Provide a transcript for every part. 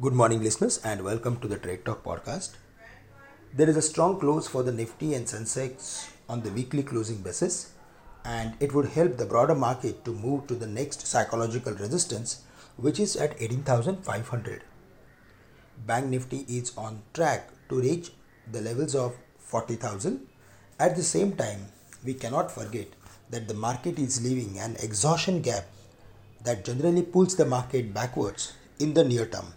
Good morning, listeners, and welcome to the Trade Talk podcast. There is a strong close for the Nifty and Sensex on the weekly closing basis, and it would help the broader market to move to the next psychological resistance, which is at 18,500. Bank Nifty is on track to reach the levels of 40,000. At the same time, we cannot forget that the market is leaving an exhaustion gap that generally pulls the market backwards in the near term.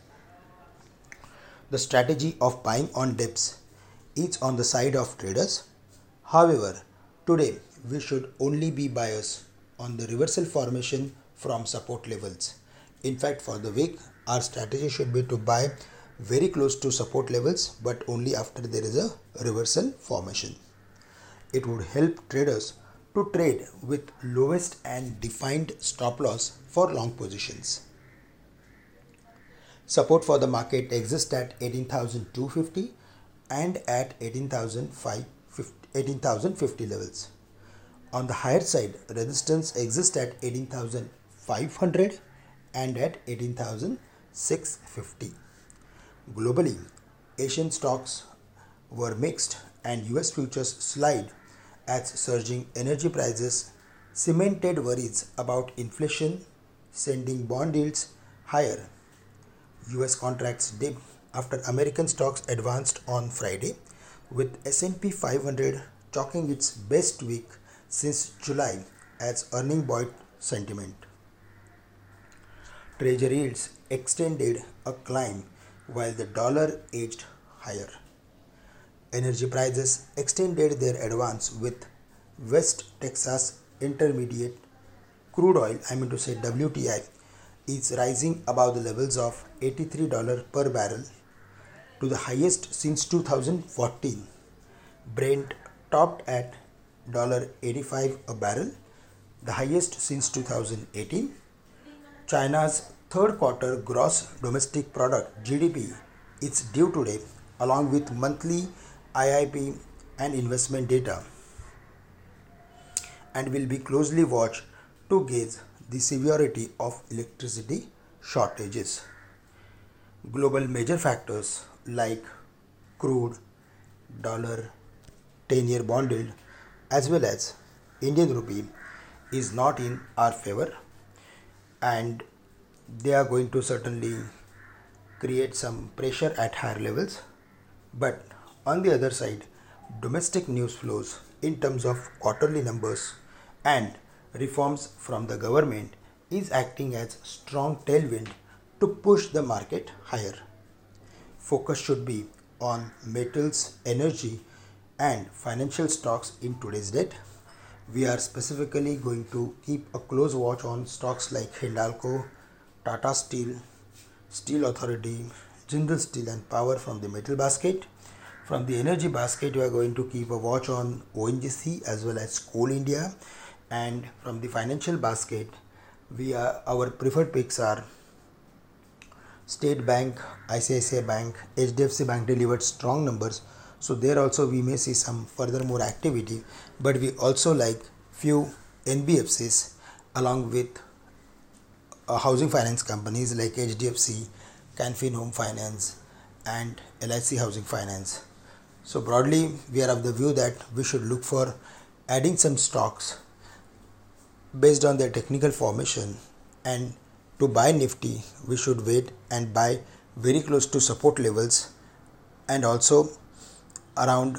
The strategy of buying on dips is on the side of traders. However, today we should only be buyers on the reversal formation from support levels. In fact, for the week, our strategy should be to buy very close to support levels but only after there is a reversal formation. It would help traders to trade with lowest and defined stop loss for long positions. Support for the market exists at 18,250 and at 18,050 levels. On the higher side, resistance exists at 18,500 and at 18,650. Globally, Asian stocks were mixed and US futures slide as surging energy prices cemented worries about inflation, sending bond yields higher US contracts dipped after American stocks advanced on Friday with S&P 500 chalking its best week since July as earning buoyed sentiment. Treasury yields extended a climb while the dollar edged higher. Energy prices extended their advance with West Texas Intermediate crude oil, I mean to say WTI, is rising above the levels of $83 per barrel to the highest since 2014. Brent topped at $85 a barrel, the highest since 2018. China's third quarter gross domestic product GDP is due today along with monthly IIP and investment data and will be closely watched to gauge the severity of electricity shortages. Global major factors like crude, dollar, 10 year bond yield, as well as Indian rupee is not in our favor and they are going to certainly create some pressure at higher levels. But on the other side, domestic news flows in terms of quarterly numbers and reforms from the government is acting as strong tailwind to push the market higher. Focus should be on metals, energy, and financial stocks in today's date. We are specifically going to keep a close watch on stocks like Hindalco, Tata Steel, Steel Authority, Jindal Steel, and Power from the metal basket. From the energy basket, we are going to keep a watch on ONGC as well as Coal India. And from the financial basket we are our preferred picks are state bank icici bank hdfc bank delivered strong numbers. So there also we may see some further more activity. But we also like few nbfcs along with uh, housing finance companies like hdfc canfin home finance and lic housing finance so broadly we are of the view that we should look for adding some stocks based on their technical formation. And to buy nifty we should wait and buy very close to support levels and also around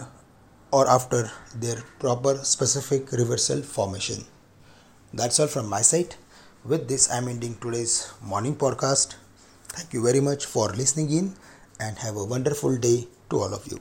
or after their proper specific reversal formation. That's all from my side. With this i'm ending today's morning podcast. Thank you very much for listening in and have a wonderful day to all of you